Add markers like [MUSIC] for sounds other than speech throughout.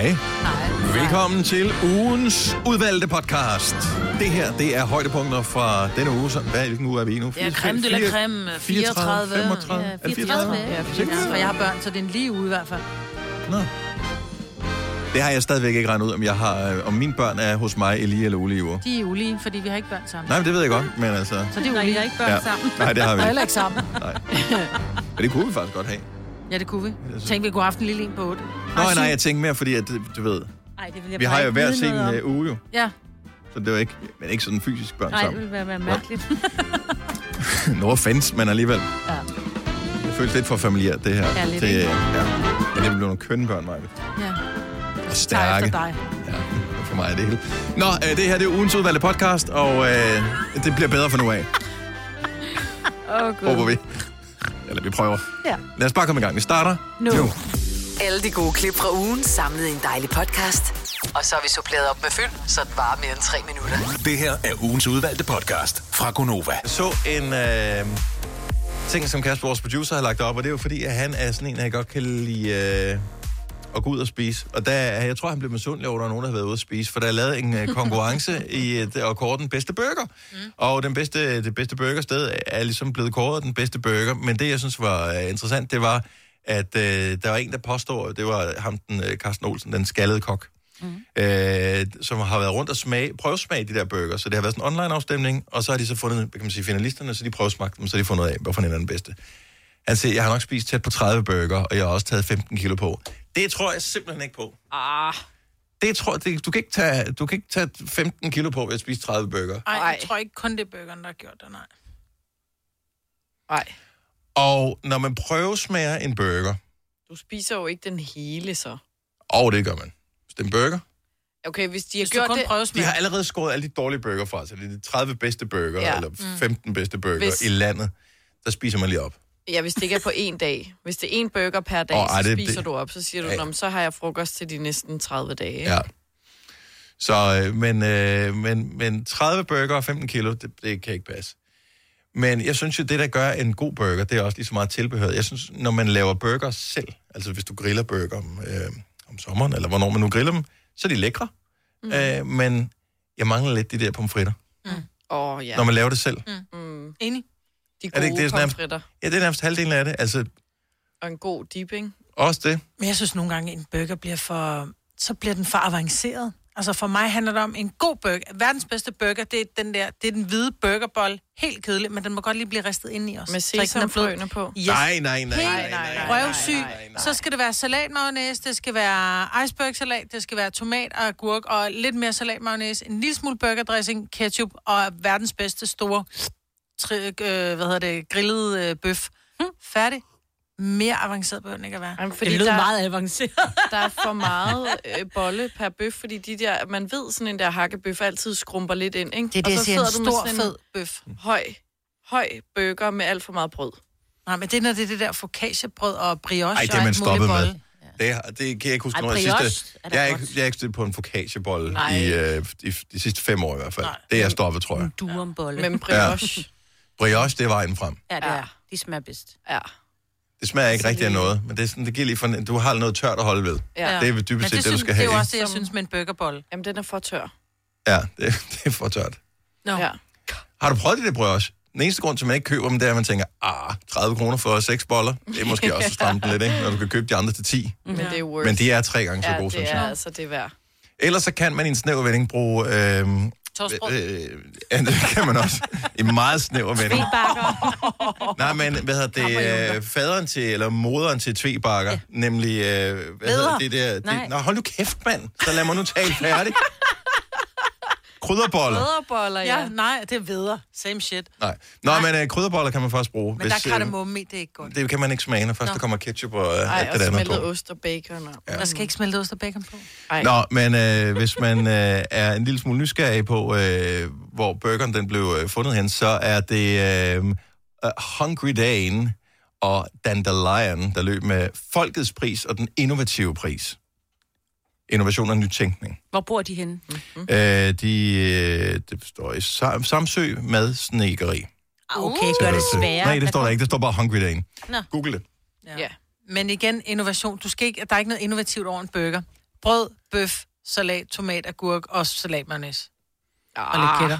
Hej. Nej. Velkommen til ugens udvalgte podcast. Det her, det er højdepunkter fra denne uge. Så, hvad, hvilken uge er vi i nu? Er creme de la creme. 34. 35. Ja, Er det 34. 34? Ja, Sikkert. ja, for jeg har børn, så det er en lige uge i hvert fald. Nå. Det har jeg stadigvæk ikke regnet ud, om, jeg har, øh, om mine børn er hos mig lige eller ulige uger. De er ulige, fordi vi har ikke børn sammen. Nej, men det ved jeg godt, men altså... Så det er Nej, ulige. I har ikke børn Ja. ja. sammen. Nej, det har vi ikke. heller ikke sammen. Nej. Men det kunne vi faktisk godt have. Ja, det kunne vi. så- Tænkte, vi kunne have haft en lille en på 8. Nå, nej, jeg tænkte mere, fordi at, du ved, Nej, det vil jeg vi har jo hver sin øh, uge jo. Ja, Så det var ikke, men ikke sådan fysisk børn Nej, det sammen. vil være, være mærkeligt. No offense, men alligevel. Ja. Det føles lidt for familiært, det her. Ja, lidt, det, ikke? ja. Men det bliver nogle kønne børn, Maja. ja. Og stærke. efter dig. Ja, for mig er det hele. Nå, øh, det her det er ugens udvalgte podcast, og øh, det bliver bedre for nu af, Åh, oh, håber vi. Eller vi prøver. Ja. Lad os bare komme i gang. Vi starter Nu. nu. Alle de gode klip fra ugen samlet i en dejlig podcast. Og så har vi suppleret op med fyld, så det varer mere end tre minutter. Det her er ugens udvalgte podcast fra Gonova. Jeg så en øh, ting, som Kasper, vores producer, har lagt op, og det er jo fordi, at han er sådan en, jeg godt kan lide øh, at gå ud og spise. Og der, jeg tror, han blev misundelig over, at der er nogen, der har været ude at spise, for der er lavet en øh, konkurrence [LAUGHS] i et, og kåret den bedste burger. Mm. Og den bedste, det bedste burgersted er ligesom blevet kåret den bedste burger. Men det, jeg synes var øh, interessant, det var, at øh, der var en, der påstår, det var ham, den, øh, Carsten Olsen, den skaldede kok, mm. øh, som har været rundt og smage, prøvesmage de der burger. Så det har været sådan en online-afstemning, og så har de så fundet, kan man sige, finalisterne, så de prøvesmagt dem, så de fundet af, hvorfor en er den bedste. Han siger, jeg har nok spist tæt på 30 burger, og jeg har også taget 15 kilo på. Det tror jeg simpelthen ikke på. Ah, Det tror det, du, kan ikke tage, du kan ikke tage 15 kilo på ved at spise 30 burger. Ej, jeg tror ikke kun det er burgeren, der har gjort det, nej. nej. Og når man prøvesmager en burger, Du spiser jo ikke den hele, så. og det gør man. Hvis det er en burger, Okay, hvis de har Hvis gjort kun det... prøver de har allerede skåret alle de dårlige burger fra sig. Det er de 30 bedste burger, ja. Eller 15 bedste burger Hvis- i landet. Der spiser man lige op. Ja, hvis det ikke er på en dag. Hvis det er en burger per dag, oh, ej, så det- spiser det- du op. Så siger du, Ja. så har jeg frokost til de næsten 30 dage. Ja. Så, øh, men, øh, men, men 30 burger og 15 kilo, det, det kan ikke passe. Men jeg synes jo, det der gør en god burger, det er også lige så meget tilbehør. Jeg synes, når man laver burger selv, altså hvis du griller burger om, øh, om sommeren, eller hvornår man nu griller dem, så er de lækre. Mm. Øh, men jeg mangler lidt de der pomfritter, Åh, oh, ja. når man laver det selv. Mm, Enig. De Er det ikke gode det, sådan er- pomfritter. Ja, det er nærmest halvdelen af det. Altså, Og en god dipping. også det. Men jeg synes nogle gange, en burger bliver for... Så bliver den for avanceret. Altså for mig handler det om en god burger. Verdens bedste burger, det er den der, det er den hvide burgerbold. Helt kedelig, men den må godt lige blive ristet ind i os. Med Så ikke den er sesamfrøene på. Yes. Nej, nej, nej, nej, nej, nej. røvsyg. Så skal det være salatmayonnaise, det skal være icebergsalat, det skal være tomat og agurk og lidt mere salatmayonnaise, en lille smule burgerdressing, ketchup og verdens bedste store tri, øh, hvad hedder det, grillet øh, bøf. Færdig. Mere avanceret behøver den ikke at være. Jamen, fordi det lyder der, meget avanceret. [LAUGHS] der er for meget øh, bolle per bøf, fordi de der, man ved, sådan en der hakkebøf altid skrumper lidt ind, ikke? Det er det, og jeg så siger, en sidder du med stor, sådan fed bøf. en høj, høj burger med alt for meget brød. Nej, men det er, når det er det der focaccia-brød og brioche Ej, det er man stoppet med. Det, det kan jeg ikke huske, når jeg sidste... er Jeg er, ikke, jeg er ikke stødt på en focaccia-bolle i, øh, i, de sidste fem år i hvert fald. Nej. Det er jeg stoppet, tror jeg. Duumbolle. Med brioche. Brioche, det er vejen frem. Ja, det Ja. er. De smager bedst. Ja. Det smager ikke rigtig af noget, men det, er sådan, det giver lige for, du har noget tørt at holde ved. ja. Det er vel dybest set det, det, du skal det er have. jo også det, jeg Som- synes med en burgerbolle. Jamen, den er for tør. Ja, [LAUGHS] det, det er for tørt. Nå. Ja. Har du prøvet det der brioche? Den eneste grund til, at man ikke køber dem, det er, at man tænker, ah, 30 kroner for 6 boller. Det er måske [LAUGHS] også at stramme den lidt, ikke? Når du kan købe de andre til 10. Men det er worth. Men de er tre gange så ja, gode, det synes er jeg. altså det er værd. Ellers så kan man i en snæver vending bruge... Øh, Toastbrød. øh, ja, det kan man også. I meget snæver. Bakker. [LAUGHS] Nej, men hvad hedder det? Øh, faderen til, eller moderen til tvebakker, ja. nemlig, øh, hvad hedder det der? Det, Nej. nå, hold nu kæft, mand. Så lad mig nu tale færdig. Krydderboller. Brødreboller, ja. Ja, nej, det er videre. Same shit. Nej. Nå, men øh, krydderboller kan man faktisk bruge. Men der er kardemomme i, det er ikke godt. det kan man ikke smage, når først Nå. der kommer ketchup og øh, Ej, alt og det andet smeltet på. ost og bacon. Og... Der skal ikke smelte ost og bacon på. Ej. Nå, men øh, hvis man øh, er en lille smule nysgerrig på, øh, hvor burgeren den blev øh, fundet hen, så er det øh, uh, Hungry Dane og Dandelion, der løb med folkets pris og den innovative pris. Innovation og nytænkning. Hvor bor de henne? Mm. Øh, de, øh, det står i Sam- Samsø med snekeri. Okay, gør det sværere. Nej, det står der ikke. Det står bare Hungry Dane. Nå. Google det. Ja. Men igen, innovation. Du skal ikke, der er ikke noget innovativt over en burger. brød, bøf, salat, tomat, agurk og salat mayonnaise. Og Ah. lidt kætter.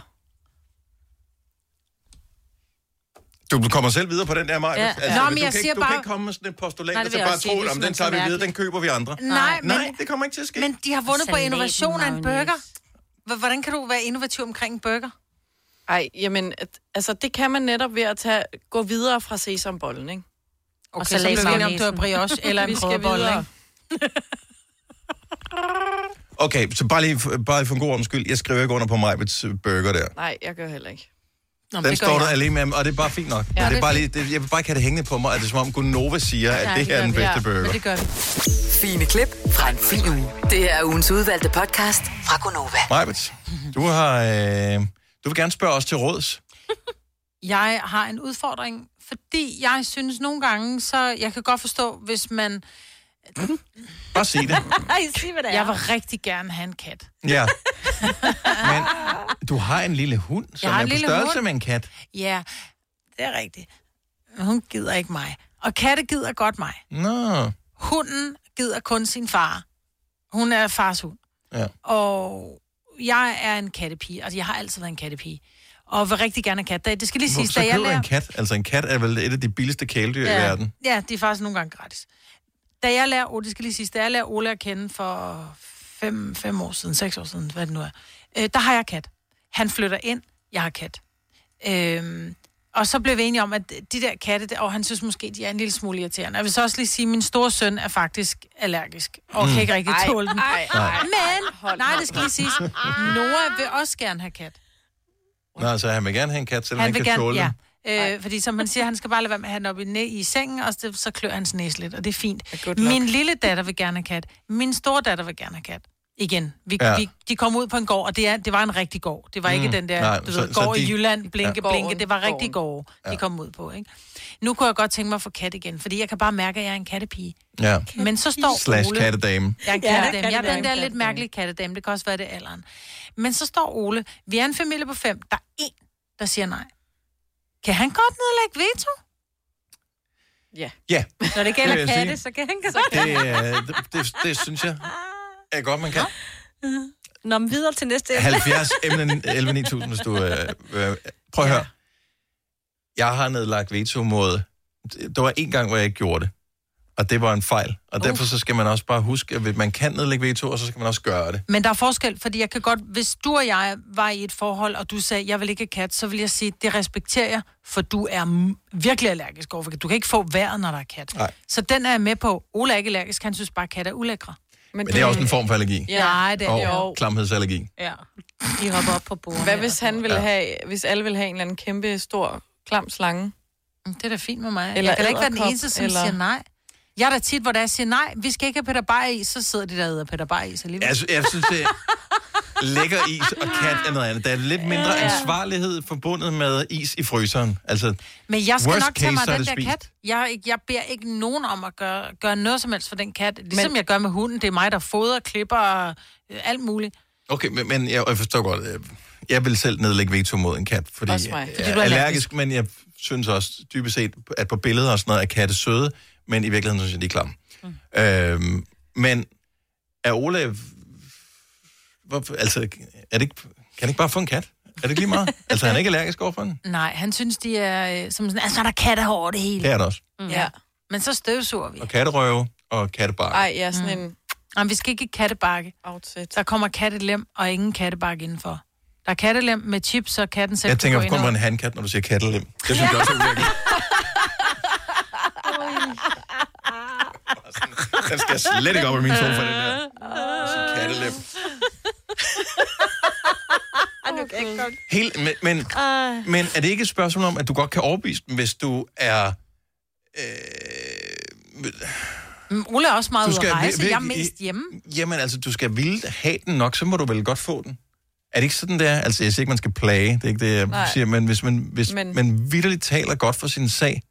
Du kommer selv videre på den der, Maja. Ja. Altså, Nå, du men jeg kan, siger ikke, du bare- kan ikke komme med sådan et postulat, Nej, og det så bare sige, tro, det om den tager vi så videre, den køber vi andre. Nej, men, Nej, det kommer ikke til at ske. men de har vundet på innovation af en burger. Hvordan kan du være innovativ omkring en burger? Ej, jamen, altså, det kan man netop ved at tage, gå videre fra sesambollen, ikke? Okay, salat så bliver vi enige om, du brioche [LAUGHS] eller Vi en krødebolle, ikke? Okay, så bare lige, bare for en god omskyld. Jeg skriver ikke under på Majbets burger der. Nej, jeg gør heller ikke. Nå, Den står der jeg. alene med, og det er bare fint nok. Ja, det er bare lige, det, jeg vil bare ikke have det hængende på mig, at det er som om Gunova siger, at Ja, det det her er den bedste Ja, burger. Det gør vi. Fine klip fra en fin uge. Det er ugens udvalgte podcast fra Gonova. Majbet, du har... Øh, du vil gerne spørge os til råds. [LAUGHS] Jeg har en udfordring, fordi jeg synes nogle gange, så jeg kan godt forstå, hvis man... Bare sig det. [LAUGHS] Sig hvad det er. Jeg vil rigtig gerne have en kat. Ja. [LAUGHS] Men du har en lille hund, som er på størrelse hund. med en kat. Ja, det er rigtigt. Hun gider ikke mig. Og katte gider godt mig. Nå. Hunden gider kun sin far. Hun er fars hund. Ja. Og jeg er en kattepige. Altså, jeg har altid været en kattepige. Og vil rigtig gerne have kat. Det skal lige så da jeg lærer... en kat. Altså en kat er vel et af de billigste kæledyr i verden. Ja, de er faktisk nogle gange gratis. Da jeg lærer, oh, det skal lige siges, da jeg lærer Ole at kende for fem, fem år siden, seks år siden, hvad det nu er, øh, der har jeg kat. Han flytter ind, jeg har kat. Øhm, og så blev vi enige om, at de der katte, og han synes måske, de er en lille smule irriterende. Jeg vil så også lige sige, at min store søn er faktisk allergisk, og kan ikke rigtig tåle den. Ej, ej. Men, nej, det skal lige siges, Noah vil også gerne have kat. Nå, så han vil gerne have en kat, selvom han, Han kan gerne, tåle ja. Øh, fordi som man siger, han skal bare lade være med at have den op i, næ- i sengen, og så, så klør hans næse lidt, og det er fint. Min lille datter vil gerne have kat. Min store datter vil gerne have kat. Igen. Vi, Ja. ja. vi, de kom ud på en gård, og det, er, det var en rigtig gård. Det var ikke Mm. den der, Nej, du så- ved, så gård de- i Jylland, blinke, Ja. ja. blinke. Det var rigtig gård, de Ja. kom ud på, ikke? Nu kunne jeg godt tænke mig at få kat igen, fordi jeg kan bare mærke, at jeg er en kattepige. Ja. Men så står Slash Ole... kattedame. Jeg er en Ja, kattedame. Jeg er den der lidt mærkelige kattedame. Det kan også være det er alderen. Men så står Ole. Vi er en familie på fem. Der er en, der siger nej. Kan han godt nedlægge veto? Ja. Ja, Når det gælder Det katte, sige. så kan han godt. det, det, det, det synes jeg er godt, man kan. Nå, men videre til næste emne. 70 emne 11 9000, hvis du... Øh, øh, prøv at høre. Jeg har nedlagt veto mod... Der var en gang, hvor jeg ikke gjorde det. Og det var en fejl. Og derfor så skal man også bare huske, at man kan nedlægge veto, og så skal man også gøre det. Men der er forskel, fordi jeg kan godt, hvis du og jeg var i et forhold, og du sagde, jeg vil ikke kat, så vil jeg sige, det respekterer jeg, for du er virkelig allergisk overfor. Du kan ikke få vejret, når der er kat. Nej. Så den er jeg med på. Ole er ikke allergisk, han synes bare, at kat er ulækre. Men det er også en form for allergi. Ja. Nej, det er Og jo. klamhedsallergi. Ja. De hopper op på bordet. Hvad hvis han ville Ja. have, hvis alle ville have en eller anden kæmpe, stor, klam slange? Det er da fint med mig. Eller jeg kan ikke være den eneste, som eller- siger nej. Jeg er da tit, hvor der siger nej, vi skal ikke have Peter Bayer i, så sidder de der og Peter Bayer i så alligevel. Jeg, jeg synes, det lækker is og kat er noget andet. Der er lidt mindre ansvarlighed forbundet med is i fryseren. Altså, Men jeg skal nok tage mig den der spist. kat. Jeg, ikke- jeg beder ikke nogen om at gøre, gøre noget som helst for den kat. Ligesom Men- jeg gør med hunden. Det er mig, der fodrer, klipper og øh, alt muligt. okay, men, men jeg, jeg forstår godt. Jeg vil selv nedlægge veto mod en kat, fordi, jeg Fordi er du er allergisk, allergisk. men jeg synes også dybest set, at på billeder og sådan noget er katte søde, men i virkeligheden synes jeg, de er klamme. Mm. Øhm, men er Ole... Hvor, altså, er det ikke, kan han ikke bare få en kat? Er det ikke lige meget? [LAUGHS] altså, han er ikke allergisk overfor den? Nej, han synes, de er øh, som sådan, altså, der er kattehår over det hele. Det er det også. Mm. Ja. Men så støvsuger vi. Og katterøve og kattebark. Ej, jeg er sådan en Jamen, vi skal ikke i kattebakke. outfit. Der kommer kattelem og ingen kattebakke indenfor. Der er kattelem med chips, så katten selv Jeg tænker kun på en handkat, når du siger kattelem. Det synes jeg også er ulækkert. [LAUGHS] Den skal slet ikke op i min sofa, den der. Så kattelem. Helt, men, men, men er det ikke et spørgsmål om, at du godt kan overbevise dem, hvis du er... Øh, Mm, Ole er også meget Du ude skal at rejse. vir- Jeg er mest hjemme. jamen, altså, du skal ville have den nok, så må du vel godt få den. Er det ikke sådan, der? Altså, jeg siger ikke, man skal plage, det er ikke det, jeg Nej. siger, men hvis man, hvis Men- man vidderligt taler godt for sin sag,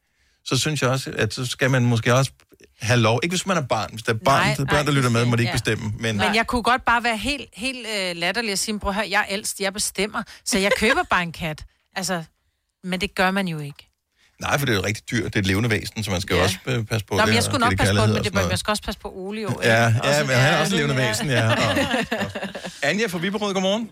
så synes jeg også, at så skal man måske også have lov. Ikke hvis man er barn. Hvis der er barn, Nej, så er børn, der lytter med, må de ikke ja. bestemme. Men, Men jeg kunne godt bare være helt, helt øh, latterlig og sige, prøv at høre, jeg er ældst, jeg bestemmer, så jeg køber bare en kat. Altså, men det gør man jo ikke. Nej, for det er jo rigtig dyrt. Det er et levende væsen, så man skal Ja. også øh, passe på Nå, det. men jeg og skulle nok passe på det, men og det, noget. skal også passe på Ole, jo. Ja, ja, men han er også et levende væsen, ja. Og, Anja fra Viberød, godmorgen.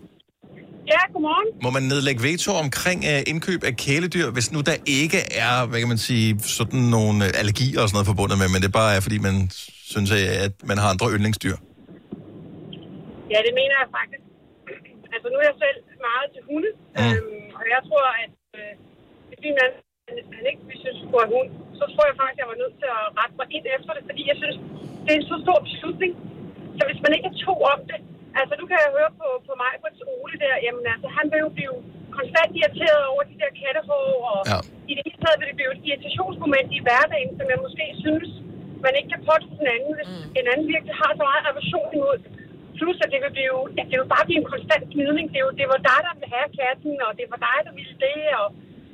Ja, godmorgen. Må man nedlægge veto omkring uh, indkøb af kæledyr, hvis nu der ikke er, hvad kan man sige, sådan nogle uh, allergier og sådan noget forbundet med, men det bare er, fordi man synes, øh, at man har andre yndlingsdyr? Ja, det mener jeg faktisk. Altså, nu er jeg selv meget til hunde, Mm. øhm, og jeg tror, at øh, min mand han ikke vi synes på en hund, så tror jeg faktisk, at jeg var nødt til at rette mig ind efter det, fordi jeg synes, det er en så stor beslutning. Så hvis man ikke er to om det, altså nu kan jeg høre på, på mig på Ole der, jamen altså, han vil jo blive konstant irriteret over de der kattehår, og Ja. i det hele taget vil det blive et irritationsmoment i hverdagen, som jeg måske synes, man ikke kan påtage den anden, hvis mm. en anden virkelig har så meget aversion imod. Plus, at det vil, blive, at det vil bare blive en konstant gnidning. Det, er jo, det var dig, der ville have katten, og det var dig, der ville det. Og,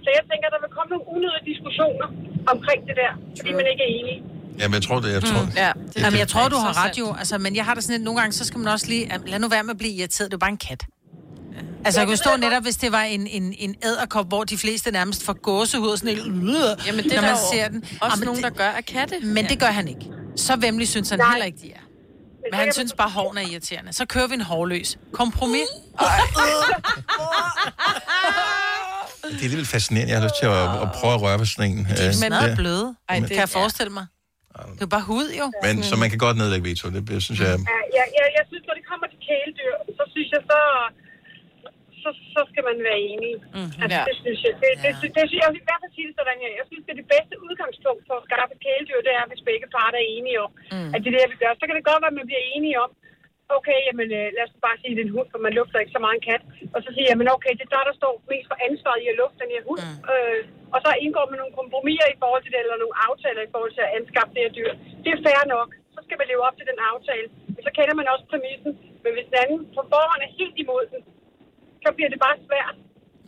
så jeg tænker, der vil komme nogle unødige diskussioner omkring det der, fordi man ikke er enige. Jamen, jeg tror det. Jeg tror, mm. Ja, Det Jamen, jeg tror, du har ret jo. Altså, men jeg har det sådan lidt, nogle gange, så skal man også lige... Lad nu være med at blive irriteret. Det er bare en kat. Altså, jeg kunne stå netop, hvis det var en, en, en æderkop, hvor de fleste nærmest får gåsehud og sådan lidt... Jamen, det er når der man jo ser den. også Jamen, nogen, det, der gør af katte. Men det gør han ikke. Så vemmelig synes han Nej. heller ikke, de er. Men han synes bare, hårene er irriterende. Så kører vi en hårløs. Kompromis. Det er alligevel fascinerende. Jeg har lyst til at, at prøve at røre ved sådan en. De er Øh, ja. bløde. Ej, Kan det- jeg forestille mig? Det er jo bare hud, jo. Men så man kan godt nedlægge veto. Det, det synes jeg... Ja, jeg, jeg, jeg synes, når det kommer til kæledyr, så synes jeg, så, så, så skal man være enige. Mm-hmm. Altså, Ja. det synes jeg. Det, det, det, det, jeg vil i hvert fald sige det sådan her. Jeg synes, det er det bedste udgangspunkt for at skaffe kæledyr, det er, hvis begge parter er enige om, mm. at det er det, jeg vil gøre. Så kan det godt være, at man bliver enige om, okay, jamen øh, lad os bare sige, at det er en hund, for man lufter ikke så meget en kat. Og så siger jeg, men okay, det er der, der står mest for ansvaret i at lufte den her hund. Mm. Øh, og så indgår man nogle kompromiser i forhold til det, eller nogle aftaler i forhold til at anskaffe det her dyr. Det er fair nok. Så skal man leve op til den aftale. Men så kender man også præmissen. Men hvis den anden på forhånd er helt imod den, så bliver det bare svært.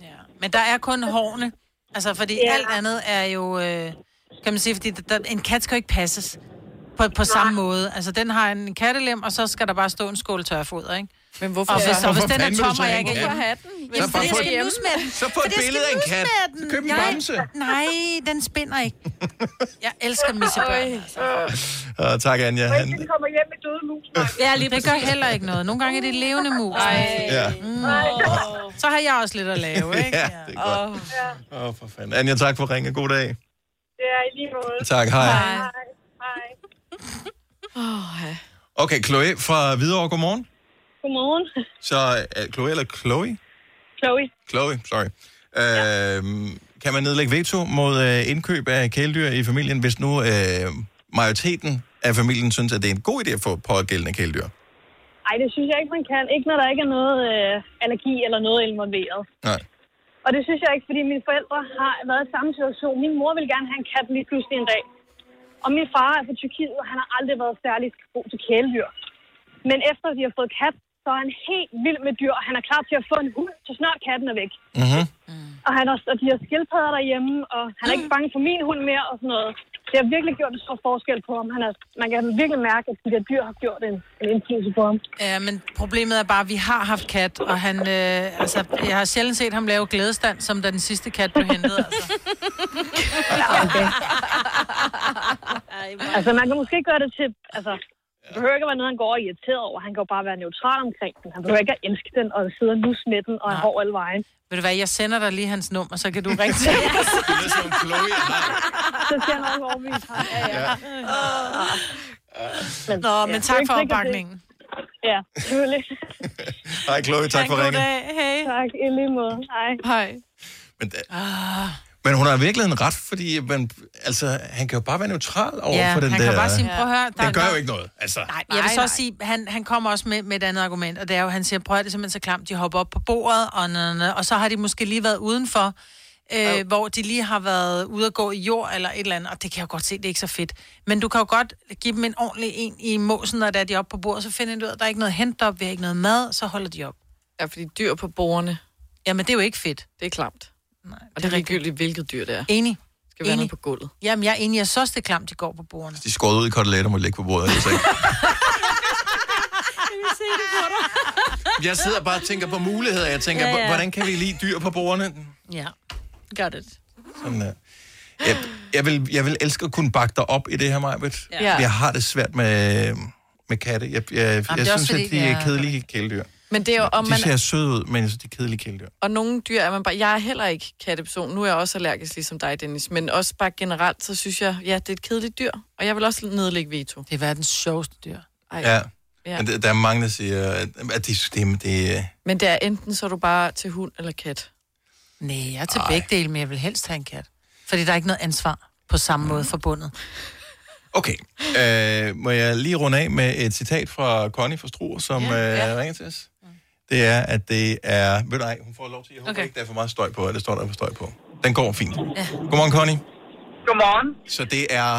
Ja. Men der er kun hårene. Altså, fordi Ja. alt andet er jo... Øh, kan man sige, fordi der, en kat skal jo ikke passes på, på samme måde. Altså, den har en kattelem, og så skal der bare stå en skål tørfoder, ikke? Men hvorfor? Og hvis, og hvis Hvorfor den er tom, og jeg ikke... kat? have den? Hvis Så Fordi jeg få skal et- nusse med den. Så få et billede af en kat. med den. Så køb en Nej, bamse. Nej, den spinder ikke. Jeg elsker missebørn. Altså. Uh, tak, Anja. Han, den kommer hjem med døde mus. Ja, lige det gør heller ikke noget. Nogle gange er det levende mus. ja. Så har jeg også lidt at lave, ikke? ja, det er godt. Åh, oh, for fanden. Anja, tak for ringen. God dag. Det er i lige måde. Tak, hej. Hej. Hej. Okay, Chloe fra Hvidovre, godmorgen. Godmorgen. Så uh, Chloe eller Chloe? Chloe. Chloe, sorry. Uh, kan man nedlægge veto mod uh, indkøb af kæledyr i familien, hvis nu uh, majoriteten af familien synes, at det er en god idé at få pågældende kæledyr? Ej, det synes jeg ikke, man kan. Ikke når der ikke er noget øh, allergi eller noget involveret. Nej. Og det synes jeg ikke, fordi mine forældre har været i samme situation. Min mor ville gerne have en kat lige pludselig en dag. Og min far er fra Tyrkiet, og han har aldrig været særlig god til kæledyr. Men efter de har fået kat, så er han helt vild med dyr, og han er klar til at få en hund, så snart katten er væk. Mm-hmm. Og, han har, og de har skildpadder derhjemme, og han er ikke bange for min hund mere og sådan noget. Det har virkelig gjort en stor forskel på ham. Han er, man kan virkelig mærke, at de der dyr har gjort en, en indflydelse på ham. Ja, men problemet er bare, at vi har haft kat, og han, øh, altså, jeg har sjældent set ham lave glædestand, som da den sidste kat blev hentet, altså. [LAUGHS] Okay. Altså, man kan måske gøre det til... Altså, det behøver ikke at være noget, han går og er irriteret over. Han kan jo bare være neutral omkring den. Han behøver ikke at elske den og sidde og lusse med den og have hår alle vejen. Ved du hvad, jeg sender dig lige hans nummer, så kan du ringe til [LAUGHS] Det er som Chloe. Så skal jeg nok overbevise ham. Ja, ja. Men, Nå, men tak for opbakningen. Ja, selvfølgelig. [LAUGHS] Hej, Chloe. Tak for ringen. dag. Hej. tak, i lige måde. Hej. Hej. Men, men hun har i virkeligheden ret, fordi man, altså, han kan jo bare være neutral over Ja, for den han der... kan bare sige, prøv at høre. Der, Den gør der, jo ikke noget. Altså, Nej, jeg vil så også sige, han, han kommer også med, med et andet argument, og det er jo, han siger, prøv at det er simpelthen så klamt, de hopper op på bordet, og, næ, næ, og så har de måske lige været udenfor, øh, hvor de lige har været ude at gå i jord eller et eller andet, og det kan jeg jo godt se, det er ikke så fedt. Men du kan jo godt give dem en ordentlig en i måsen, når der er de oppe på bordet, så finder de ud af, at der er ikke noget hent op, vi har ikke noget mad, så holder de op. Ja, fordi dyr på bordene, Jamen, det er jo ikke fedt. det er klamt. Nej, Og det er ligegyldigt, hvilket dyr det er. Enig. skal være Enig. noget på gulvet. Jamen, jeg er enig, jeg så det klamt, de går på bordene. De skåret ud i koteletter må ligge på bordet. Altså. Jeg sidder bare og tænker på muligheder. Jeg tænker, Ja, ja, ja. ja. hvordan kan vi lide dyr på bordene? Ja, gør det. Sådan, uh. Jeg, jeg, vil, jeg vil elske at kunne bakke dig op i det her, Majbet. Ja. Jeg har det svært med, med katte. Jeg, jeg, jeg, det er jeg synes, fordi, at de det er er- kedelige kæledyr. Men det er jo, om De man, ser søde ud, men synes, de er kedelige kæledyr. og nogle dyr er man bare... Jeg er heller ikke katteperson. Nu er jeg også allergisk, ligesom dig, Dennis. Men også bare generelt, så synes jeg, ja, det er et kedeligt dyr. Og jeg vil også nedlægge veto. Det er verdens sjoveste dyr. Ej. Ja. Ja. Men der, der er mange, der siger, at, at de, det, det, Men det er enten, så er du bare til hund eller kat. Nej, jeg er til begge dele, men jeg vil helst have en kat. Fordi der er ikke noget ansvar på samme måde forbundet. Okay. Øh, må jeg lige runde af med et citat fra Connie fra Struer, som ja, Ja, øh, ringer til os? Det er, at det er... Ved du ej, hun får lov til... Jeg håber okay. Ikke, der er for meget støj på, det står der er for støj på. Den går fint. Ja. Godmorgen, Connie. Godmorgen. Så det er...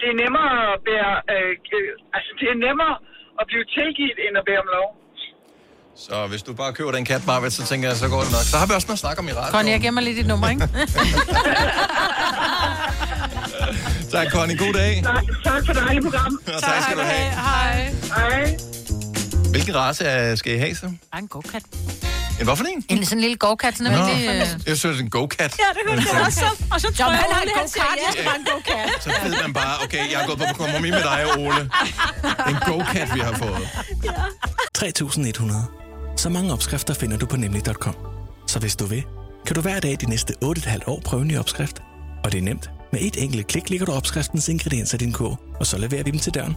Det er nemmere at bære, øh, øh, altså det er nemmere at blive tilgivet, end at bære om lov. Så hvis du bare køber den kat, Marvitt, så tænker jeg, så går det nok. Så har vi også noget at snakke om i radioen. Connie, jeg gemmer lige dit nummer, ikke? [LAUGHS] Tak, Connie. God dag. Tak, tak for det dejlige program. Og [LAUGHS] tak skal du have. Hej. Hej. Hvilken race er, skal I have så? Bare en go-kat. En hvad for en? En sådan en lille go-kat, sådan en Nå, lille... øh, jeg synes, det er en go-kat. Ja, det kunne det også. Og så tror jeg, han har en ja. jeg skal bare en go-kat. Så ved man bare, okay, jeg er gået på kompromis med dig, Ole. Det er en go-kat, vi har fået. 3100. Så mange opskrifter finder du på nemlig.com. Så hvis du vil, kan du hver dag de næste 8,5 år prøve en ny opskrift. Og det er nemt. Med et enkelt klik ligger du opskriftens ingredienser i din kog, og så leverer vi dem til døren.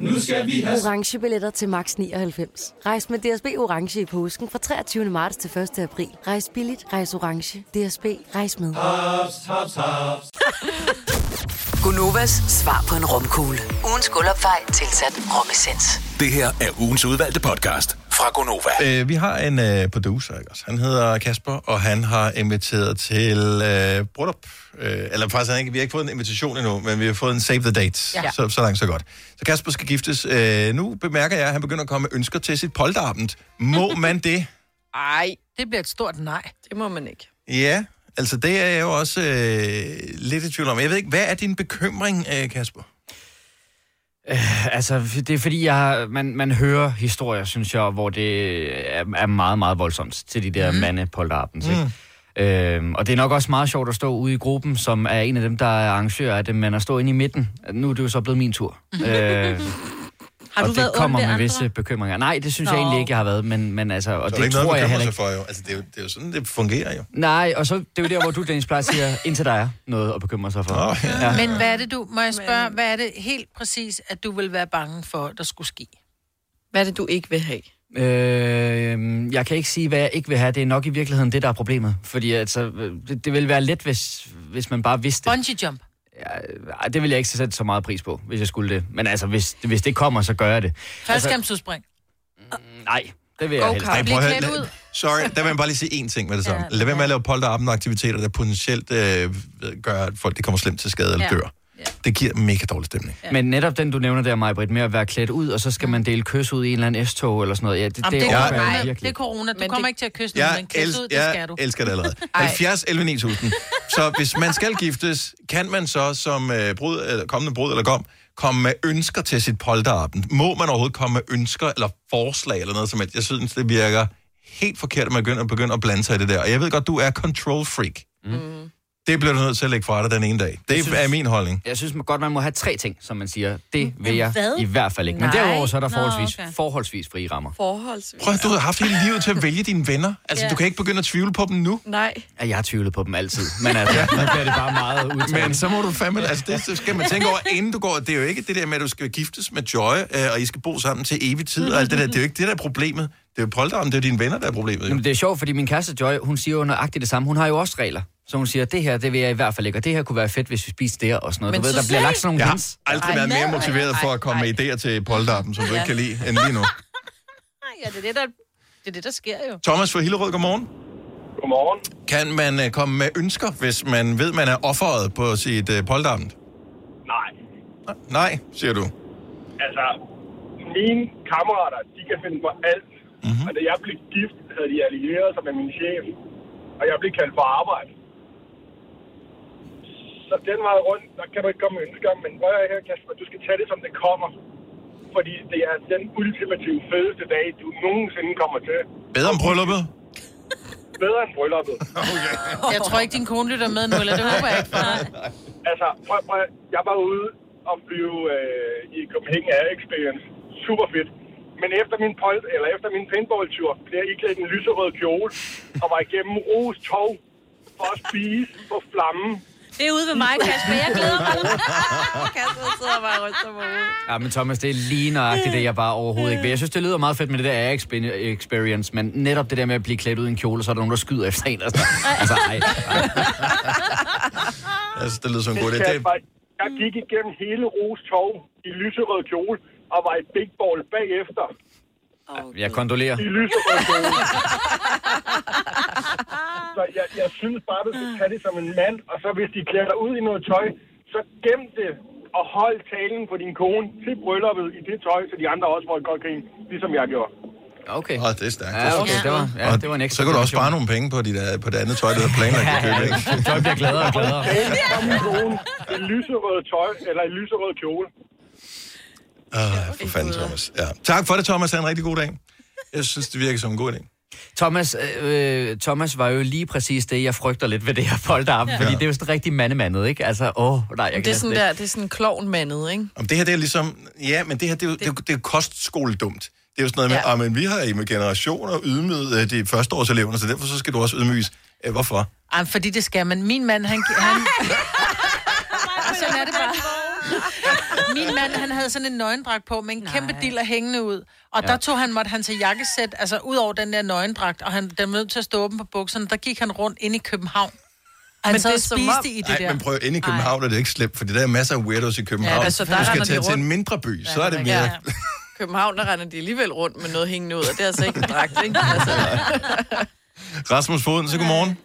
Nu skal vi have... Orange billetter til max 99. Rejs med DSB Orange i påsken fra 23. marts til 1. april. Rejs billigt, rejs orange. DSB, rejs med. Haps, haps, haps. [LAUGHS] Gunovas svar på en romkugle. Ugens guldopfej tilsat romessens. Det her er ugens udvalgte podcast fra Gonova. Øh, vi har en øh, producer, ikke også? Han hedder Kasper, og han har inviteret til øh, bryllup. Øh, eller faktisk, han ikke, vi har ikke fået en invitation endnu, men vi har fået en save the date. Ja. Så, så langt, så godt. Så Kasper skal giftes. Øh, nu bemærker jeg, at han begynder at komme med ønsker til sit polterabend. Må [LAUGHS] man det? Ej, Det bliver et stort nej. det må man ikke. Ja, altså det er jeg jo også øh, lidt i tvivl om. Jeg ved ikke, hvad er din bekymring, øh, Kasper? Øh, altså, det er fordi, jeg har, man, man hører historier, synes jeg, hvor det er, er meget, meget voldsomt til de der mm. mande polterabends, mm. Øhm, og det er nok også meget sjovt at stå ude i gruppen, som er en af dem, der er arrangører af det, men at stå inde i midten, nu er det jo så blevet min tur. øh, Har og du det været kommer ond ved med andre? visse bekymringer. Nej, det synes Nå. jeg egentlig ikke, jeg har været, men, men altså, og Så det, der ikke tror noget, jeg heller ikke. for, jo. Altså, det er jo, det er jo sådan, det fungerer jo. Nej, og så det er jo der, hvor du, Dennis, plejer at sige, indtil der er noget at bekymre sig for. Åh, ja. Men hvad er det, du... Må jeg spørge, hvad er det helt præcis, at du vil være bange for, der skulle ske? Hvad er det, du ikke vil have? Øh, jeg kan ikke sige, hvad jeg ikke vil have. Det er nok i virkeligheden det, der er problemet. Fordi altså, øh, det, det ville være let, hvis, hvis man bare vidste det. Bungee jump. Ej, det vil jeg ikke sætte så meget pris på, hvis jeg skulle det. Men altså, hvis, hvis det kommer, så gør jeg det. Faldskærmsudspring. Nej, det vil jeg helst prøv at høre, klædt lad- ud. Sorry, der vil jeg bare lige sige én ting med det samme. Ja, Lad være med at lave polterabend-aktiviteter, der potentielt øh, gør, at folk de kommer slemt til skade eller Ja. dør. Det giver mega dårlig stemning. Men netop den, du nævner der, Majbrit, med at være klædt ud, og så skal man dele kys ud i en eller anden S-tog eller sådan noget. Ja, det, Jamen, det, det er corona. det virkelig. er corona. Du Men kommer det- ikke til at kysse nogen, men klædt ud, det skal du. jeg elsker det allerede. 70 11 9000. Så hvis man skal giftes, kan man så som øh, brud, eller kommende brud eller kom, komme med ønsker til sit polterabend? Må man overhovedet komme med ønsker eller forslag eller noget som helst? Jeg synes, det virker helt forkert, at man begynder, begynder at blande sig i det der. Og jeg ved godt, du er control freak. Mm. Det bliver du nødt til at lægge fra dig den ene dag. Det synes- er min holdning. Jeg synes godt, man må have tre ting, som man siger. Det vil jeg hvad? i hvert fald ikke. Men Nej. derudover så er der Nå, forholdsvis, okay. forholdsvis frie rammer. Forholdsvis. Prøv du har haft hele livet til at vælge dine venner. Altså, Ja. du kan ikke begynde at tvivle på dem nu. Nej. Ja, jeg har tvivlet på dem altid. Men altså, [LAUGHS] nu bliver det bare meget udtalt. Men så må du fandme... Altså, det så skal man tænke over, inden du går... Det er jo ikke det der med, at du skal giftes med Joy, øh, og I skal bo sammen til evig tid, og alt det der. Det er jo ikke det, der er problemet. Det er jo polteren, det er dine venner, der er problemet. Jo. Jamen, det er sjovt, fordi min kæreste Joy, hun siger jo nøjagtigt det samme. Hun har jo også regler. Så hun siger, det her, det vil jeg i hvert fald ikke, og det her kunne være fedt, hvis vi spiste det og sådan noget. Men du ved, der bliver lagt sådan nogle Jeg har hints. aldrig været mere motiveret for at komme med idéer til polterappen, som du ikke kan lide, end lige nu. Ja, det er det, der, det, er det, der sker jo. Thomas fra Hillerød, godmorgen. Godmorgen. Kan man øh, komme med ønsker, hvis man ved, man er offeret på sit øh, polterappen? Nej. Nej, siger du. Altså, mine kammerater, de kan finde på alt. Mhm. Mm-hmm. Og da jeg blev gift, havde de allieret sig med min chef. Og jeg blev kaldt for arbejde. Så den vej rundt, der kan du ikke komme med ønsker. Men prøv at her, Kasper, du skal tage det, som det kommer. Fordi det er den ultimative fedeste dag, du nogensinde kommer til. Bedre om brylluppet? Bedre end brylluppet. [LAUGHS] Okay. Jeg tror ikke, din kone lytter med nu, eller det håber jeg ikke for dig. Altså, prøv, prøv, jeg var ude og flyve øh, i Copenhagen Air Experience. Super fedt. Men efter min, pol, eller efter min paintball-tur blev jeg iklædt en lyserød kjole og var igennem Ros Tog for at spise på flammen. Det er ude ved mig, Kasper. Jeg glæder mig. [LAUGHS] Kasper sidder bare rundt hovedet. Ja, men Thomas, det er lige nøjagtigt det, jeg bare overhovedet ikke vil. Jeg synes, det lyder meget fedt med det der air expe- experience, men netop det der med at blive klædt ud i en kjole, så er der nogen, der skyder efter en. Altså, [LAUGHS] altså ej. Altså, det lyder som en god idé. Jeg gik igennem hele Ros Tog i lyserød kjole og var i big ball bagefter Jeg kondolerer. i lyserød kjole. [LAUGHS] Så jeg, jeg synes bare, du skal tage det som en mand, og så hvis de klæder dig ud i noget tøj, så gem det og hold talen på din kone til brylluppet i det tøj, så de andre også får et godt grin, ligesom jeg gjorde. Okay. Åh, det er stærkt. Ja, okay, det var, ja, det var en Og ekstra så kan du også spare nogle penge på, dit, øh, på det andet tøj, du havde planlagt at købe. ikke? Tøj bliver gladere og gladere. Talen fra min kone, et lyserød tøj, eller en lyserød kjole. Åh, for fanden, Thomas. Ja. Tak for det, Thomas. Ha' en rigtig god dag. Jeg synes, det virker som en god idé. Thomas, øh, Thomas var jo lige præcis det, jeg frygter lidt ved det her polterappen, Ja. fordi det er jo sådan rigtig mandemandet, ikke? Altså, åh, nej, jeg kan Det er sådan ikke. der, det er sådan klovnmandet, ikke? Om det her, det er ligesom... Ja, men det her, det er jo, det... Det, det er jo kostskoledumt. Det er jo sådan noget med, Ja. ja. men vi har i med generationer ydmyget øh, de førsteårseleverne, så derfor så skal du også ydmyges. Øh, hvorfor? Ej, fordi det skal man. Min mand, han... han... [LAUGHS] Min mand, han havde sådan en nøgendragt på med en Nej. kæmpe diller hængende ud. Og ja. Ja. der tog han, måtte han tage jakkesæt, altså ud over den der nøgendragt, og han den var nødt til at stå åben på bukserne. Der gik han rundt ind i København. Han Men det er spiste i det Nej, der. men prøv, inde i København er det ikke slemt, fordi der er masser af weirdos i København. Ja, Ja, altså, der du skal tage til en mindre by, så er det mere... Ja. København, der render de alligevel rundt med noget hængende ud, og det er altså ikke en dragt, ikke? [LAUGHS] Altså, Rasmus Foden, så godmorgen.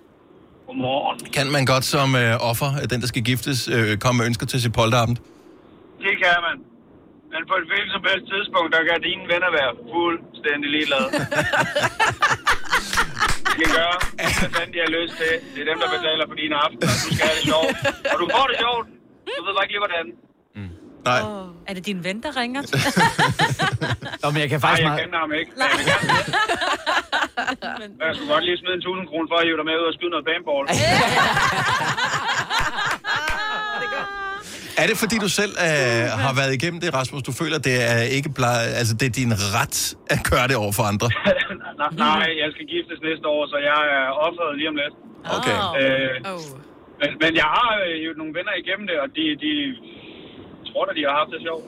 Godmorgen. Kan man godt som øh, offer, den der skal giftes, øh, komme med ønsker til sit polterappen? Det kan man. Men på et hvilket som helst tidspunkt, der kan dine venner være fuldstændig ligeglade. de kan gøre, hvad fanden de har lyst til. Det er dem, der betaler for dine aftener. Du skal have det sjovt. Og du får det sjovt. Du ved bare ikke lige, hvordan. Nej. Er det din ven, der ringer? [LAUGHS] Nå, men jeg kan Nej, faktisk jeg meget... kender ham ikke. Men jeg vil gerne [LAUGHS] Jeg skulle godt lige smide en 1000 kroner for at hive dig med ud og skyde noget paintball. [LAUGHS] Er det fordi, du selv øh, har været igennem det, Rasmus? Du føler, det er ikke blej, altså det er din ret at gøre det over for andre? [LAUGHS] Nej, Nej, jeg skal giftes næste år, så jeg er offeret lige om lidt. Okay. Øh, men, men jeg har øh, jo nogle venner igennem det, og de, de tror da, de har haft det sjovt.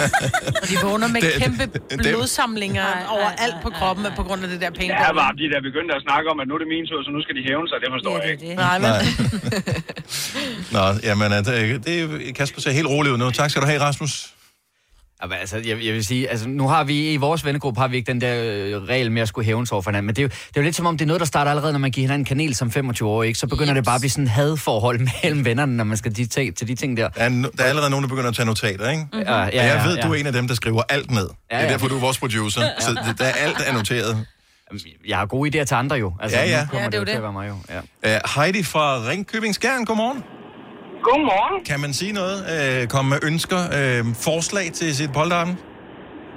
[LAUGHS] Og de vågner med Det- kæmpe det- blodsamlinger over alt på kroppen på grund af det der penge. Ja, var de der begyndte at snakke om, at nu er det min tur, så nu skal de hævne sig. Det forstår jeg ikke. Nej, men... [LAUGHS] Nå, jamen, øh, det, det er Kasper ser helt rolig ud nu. Tak skal du have, Rasmus. Jamen, altså, jeg, jeg vil sige, altså, nu har vi i vores vennegruppe har vi ikke den der øh, regel med at skulle hævnes over for hinanden, men det er, jo, det er jo lidt som om, det er noget, der starter allerede, når man giver hinanden en kanel som 25 år, ikke? Så begynder yes. det bare at blive sådan et hadforhold [LAUGHS] mellem vennerne, når man skal de, til, til de ting der. Der er, no- der er allerede nogen, der begynder at tage notater, ikke? Mhm. Ja, ja, Og jeg ja, ved, ja. du er en af dem, der skriver alt ned. Ja, Det er ja. derfor, du er vores producer. Så det- der er alt er noteret. Jeg har gode idéer til andre jo. Altså, Ja, ja. Nu kommer Ja, det, det er jo til det. at være mig jo. Ja. Uh, Heidi fra Ringkøbing Skjern, godmorgen. Godmorgen. Kan man sige noget? Uh, komme med ønsker, uh, forslag til sit polterappen?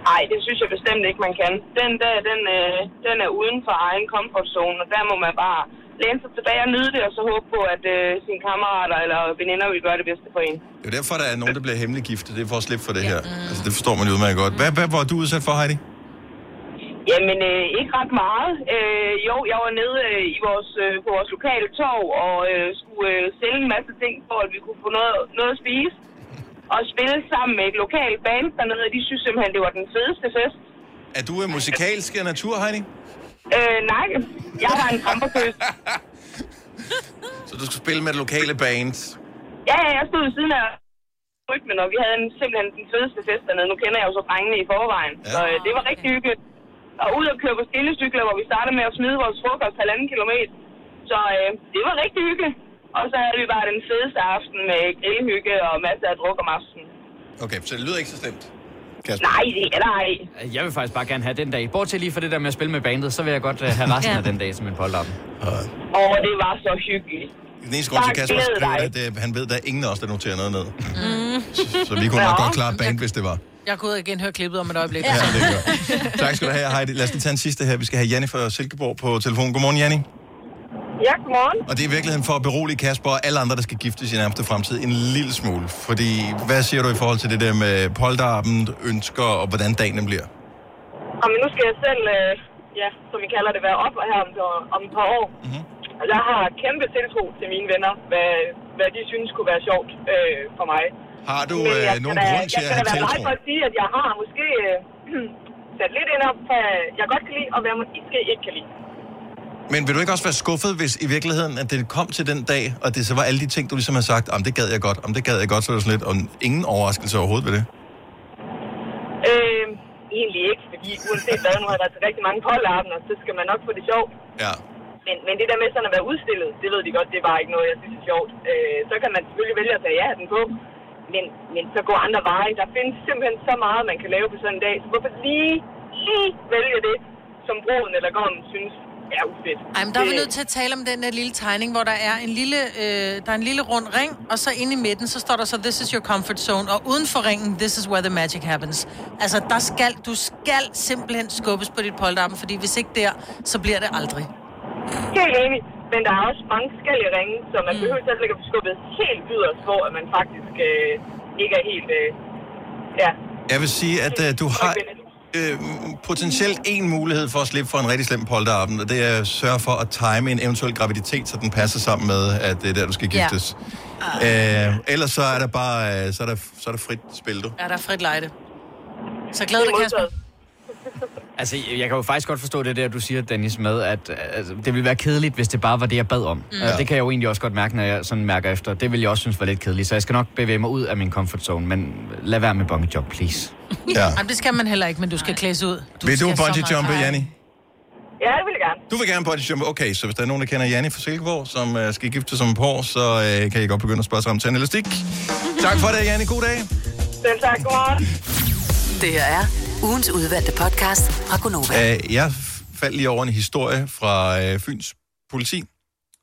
Nej, det synes jeg bestemt ikke, man kan. Den der, den, øh, den er uden for egen comfort zone, og der må man bare læne sig tilbage og nyde det, og så håbe på, at øh, sine kammerater eller veninder vil gøre det bedste for en. Det er jo derfor, der er nogen, der bliver hemmelig giftet. Det er for at slippe for det her. Altså, det forstår man jo udmærket godt. Hvad, hvad var du udsat for, Heidi? Jamen, øh, ikke ret meget. Øh, jo, jeg var nede øh, i vores, øh, på vores lokale torv og øh, skulle øh, sælge en masse ting, for at vi kunne få noget, noget at spise. Og spille sammen med et lokalt band dernede, og de synes simpelthen, det var den fedeste fest. Er du en musikalsk af natur, Heidi? Øh, nej, jeg var en kramperkøs. [LAUGHS] Så du skulle spille med det lokale band. Ja, ja, jeg stod ved siden af rytmen, og vi havde en, simpelthen den fedeste fest dernede. Nu kender jeg jo så drengene i forvejen, ja. så øh, det var rigtig hyggeligt. Og ud og køre på stillestykler, hvor vi startede med at smide vores frokost halvanden kilometer. Så øh, det var rigtig hyggeligt. Og så havde vi bare den fedeste aften med grillhygge og masser af druk om aftenen. Okay, så det lyder ikke så slemt. Nej, det er der ej. Jeg vil faktisk bare gerne have den dag. Bortset lige for det der med at spille med bandet, så vil jeg godt uh, have resten Ja. af den dag som en polterappen. Og det var så hyggeligt. Den eneste grund til, Bare Kasper skriver det er, han ved, der er ingen af os, der noterer noget ned. Mm. Så vi kunne nok Ja. godt klare band, hvis det var. Jeg ud og igen høre klippet om et øjeblik. Ja, det godt. [LAUGHS] Tak skal du have, Heidi. Lad os lige tage en sidste her. Vi skal have Janni fra Silkeborg på telefon. Godmorgen, Janni. Ja, godmorgen. Og det er i virkeligheden for at berolige Kasper og alle andre, der skal giftes i nærmeste fremtid en lille smule. Fordi, hvad siger du i forhold til det der med polterappen, ønsker og hvordan dagen bliver? Og men nu skal jeg selv, øh, ja, som vi kalder det, være op her om, om et par år. Mm-hmm. Og jeg har kæmpe tiltro til mine venner, hvad, hvad de synes kunne være sjovt øh, for mig. Har du jeg øh, nogen da- grund til at Jeg have skal da være tiltro? meget sige, at jeg har måske øh, [CLEARS THROAT] sat lidt ind op, hvad jeg godt kan lide, og hvad man måske ikke kan lide. Men vil du ikke også være skuffet, hvis i virkeligheden, at det kom til den dag, og det så var alle de ting, du ligesom har sagt, om det gad jeg godt, om det gad jeg godt, så er det sådan lidt, og ingen overraskelse overhovedet ved det? Øh, egentlig ikke, fordi uanset hvad, nu har jeg været til rigtig mange polteraftener, så skal man nok få det sjovt. Ja. Men, men det der med sådan at være udstillet, det ved de godt, det bare ikke noget, jeg synes er sjovt. Øh, så kan man selvfølgelig vælge at tage ja den på, men, men så gå andre veje. Der findes simpelthen så meget, man kan lave på sådan en dag, så hvorfor lige, lige vælge det, som broden eller gommen synes er ufedt. Ej, men der er vi nødt til at tale om den der lille tegning, hvor der er en lille, øh, der er en lille rund ring, og så inde i midten, så står der så, this is your comfort zone, og uden for ringen, this is where the magic happens. Altså, der skal, du skal simpelthen skubbes på dit polterappen, fordi hvis ikke der, så bliver det aldrig. Helt enig, men der er også mange forskellige ringe, så man mm. behøver selv ikke at blive skubbet helt yderst, hvor at man faktisk øh, ikke er helt... Øh, ja, Jeg vil sige, at uh, du har øh, potentielt en mulighed for at slippe for en rigtig slem polterappen, og det er at sørge for at time en eventuel graviditet, så den passer sammen med, at det er der, du skal Ja. giftes. Ja. Øh, ellers så er der bare øh, så er der, så er der frit spil, du. Er der frit lejde. Så glæd dig, Kasper. [LAUGHS] Altså, jeg kan jo faktisk godt forstå det der, du siger, Dennis, med, at altså, det ville være kedeligt, hvis det bare var det, jeg bad om. Mm. Mm. Det kan jeg jo egentlig også godt mærke, når jeg sådan mærker efter. Det vil jeg også synes var lidt kedeligt, så jeg skal nok bevæge mig ud af min comfort zone, men lad være med bungee jump, please. [LAUGHS] Ja. Jamen, det skal man heller ikke, men du skal klædes ud. Du vil du skal så bungee jumpe. Janni? ja, det vil jeg gerne. Du vil gerne bungee jumpe. Okay, så hvis der er nogen, der kender Janni fra Silkeborg, som uh, skal gifte sig om et par år, så uh, kan I godt begynde at spørge sig om til en elastik. tak for det, Janni. God dag. Selv tak, godmorgen. Det her er ugens udvalgte podcast fra Gonova. Uh, jeg faldt lige over en historie fra uh, Fyns politi,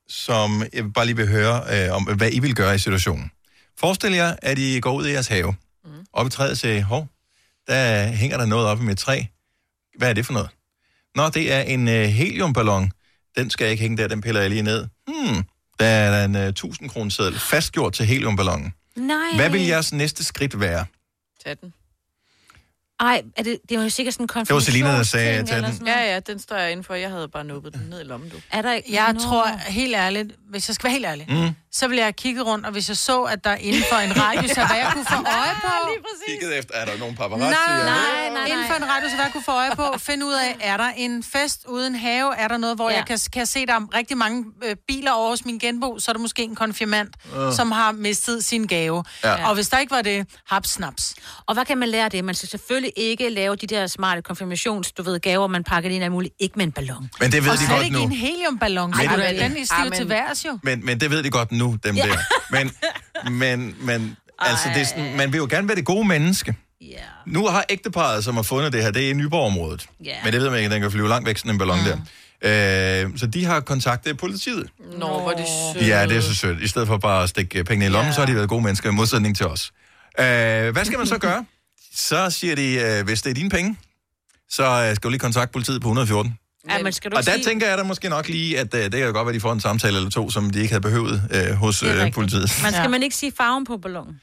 som jeg bare lige vil høre uh, om, hvad I vil gøre i situationen. Forestil jer, at I går ud i jeres have. Mm. Op i træet og siger, hov, der hænger der noget oppe i mit træ. Hvad er det for noget? Nå, det er en heliumballon. Den skal ikke hænge der, den piller jeg lige ned. Hmm, der er en uh, 1000 kroner seddel fastgjort til heliumballonen. Nej. Hvad vil jeres næste skridt være? Tag den. Ej, er det, det var jo sikkert sådan en Det var Selina, der sagde, eller den. noget. Ja, ja, den står jeg indenfor. Jeg havde bare nubbet den ned i lommen, du. Er der ikke? Jeg Nå. tror helt ærligt, hvis jeg skal være helt ærlig, Mm. Så ville jeg have kigget rundt, og hvis jeg så, at der inden for en [LAUGHS] radius af, hvad jeg kunne få øje på... Kigget efter, er der nogen Nej, paparazzi? nej, eller- nej, Inden for en radius af, hvad jeg kunne få øje på, finde ud af, er der en fest uden have? Er der noget, hvor Ja. jeg kan, kan se, der er rigtig mange øh, biler over hos min genbo, så er der måske en konfirmand, Øh. som har mistet sin gave. Ja. Og hvis der ikke var det, haps snaps. Og hvad kan man lære af det? Man skal selvfølgelig ikke lave de der smarte konfirmations, du ved, gaver, man pakker ind af muligt. Ikke med en ballon. Men det ved og de godt ikke nu. i en heliumballon. Men, Men- den er stiv til værs jo. Men, men det ved de godt nu, dem Ja. der. Men, men, men altså, det er sådan, man vil jo gerne være det gode menneske. Yeah. Nu har ægteparet, som har fundet det her, det er i Nyborg-området. Ja. Men det ved man ikke, den kan flyve langt væk, sådan en ballon mm. der. Øh, så de har kontaktet politiet. Nå, hvor er det sødt. Ja, det er så sødt. I stedet for bare at stikke øh, pengene i lommen, så har de været gode mennesker i modsætning til os. Øh, hvad skal man så gøre? [LAUGHS] Så siger de, øh, hvis det er dine penge, så øh, skal du lige kontakte politiet på 114. Ja, men skal du Og der sige... tænker jeg da måske nok lige, at uh, det kan jo godt være, at de får en samtale eller to, som de ikke havde behøvet uh, hos rigtigt. politiet. Man skal man ikke sige farven på ballonen?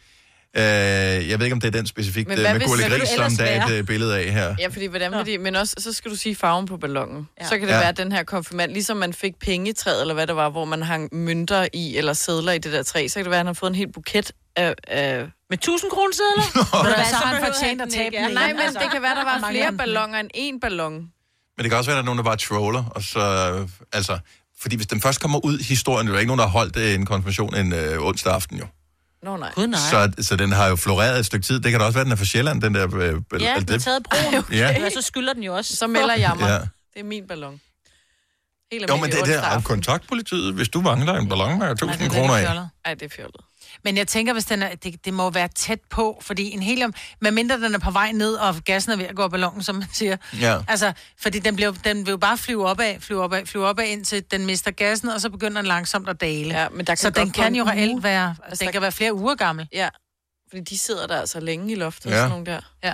Uh, jeg ved ikke, om det er den specifikt Men hvad med hvis- Gurli Gris, som der er et uh, billede af her. Ja, fordi hvordan vil de... Men også, så skal du sige farven på ballonen. Ja. Så kan det Ja. ja. være at den her konfirmand, ligesom man fik pengetræet, eller hvad det var, hvor man hang mønter i, eller sædler i det der træ, så kan det være, at han har fået en hel buket af... af... Med 1000 kroner sædler? så har han fortjent at tabe den Nej, men det kan være, der var flere ballonger end én ballon. Men det kan også være, at der er nogen, der bare troller, og så, øh, altså, fordi hvis den først kommer ud i historien, det er jo ikke nogen, der har holdt øh, en konfirmation en øh, onsdag aften jo. Nå nej. Gud, nej. Så, så den har jo floreret et stykke tid. Det kan da også være, at den er fra Sjælland, den der... Øh, Ja, altså, den er taget i brugen. okay. Ja. Ja. Så skylder den jo også. Så melder jeg mig. Ja. Det er min ballon. Helt Jo, men det der onsdag er aften. kontaktpolitiet, hvis du mangler en ballon med 1000 kroner af. Ej, det er fjollet. Men jeg tænker, hvis den er, det, det må være tæt på, fordi en helium, medmindre den er på vej ned, og gassen er ved at gå af ballonen, som man siger. Ja. Altså, fordi den, bliver, den vil jo bare flyve opad, flyve opad, flyve opad, indtil den mister gassen, og så begynder den langsomt at dale. Ja, men der kan så den kan jo reelt være, altså, den der- kan være flere uger gammel. Ja, fordi de sidder der altså længe i loftet, Ja. sådan nogle der. Ja.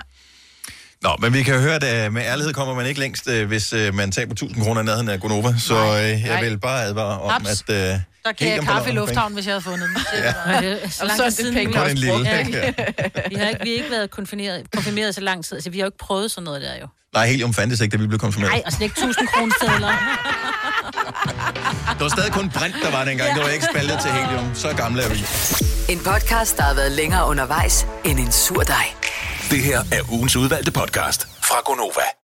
Nå, men vi kan jo høre, at øh, med ærlighed kommer man ikke længst, øh, hvis øh, man taber 1000 kroner i nærheden af Gonova. Så øh, jeg nej. vil bare advare om, Haps. at... Der giver jeg kaffe i lufthavnen, hvis jeg havde fundet den. [LAUGHS] Ja. Ja. Så så er det penge vi har også brugt. Ja. det. [LAUGHS] Vi har ikke, vi har ikke været konfirmeret, konfirmeret så lang tid. Altså, vi har jo ikke prøvet sådan noget der jo. Nej, helium fandtes ikke, da vi blev konfirmeret. Nej, og slet ikke 1000 kroner sædler. Det var stadig kun brint, der var dengang. Det var ikke spaltet til helium. Så gamle er vi. En podcast, der har været længere undervejs end en sur dej. Det her er ugens udvalgte podcast fra Gonova.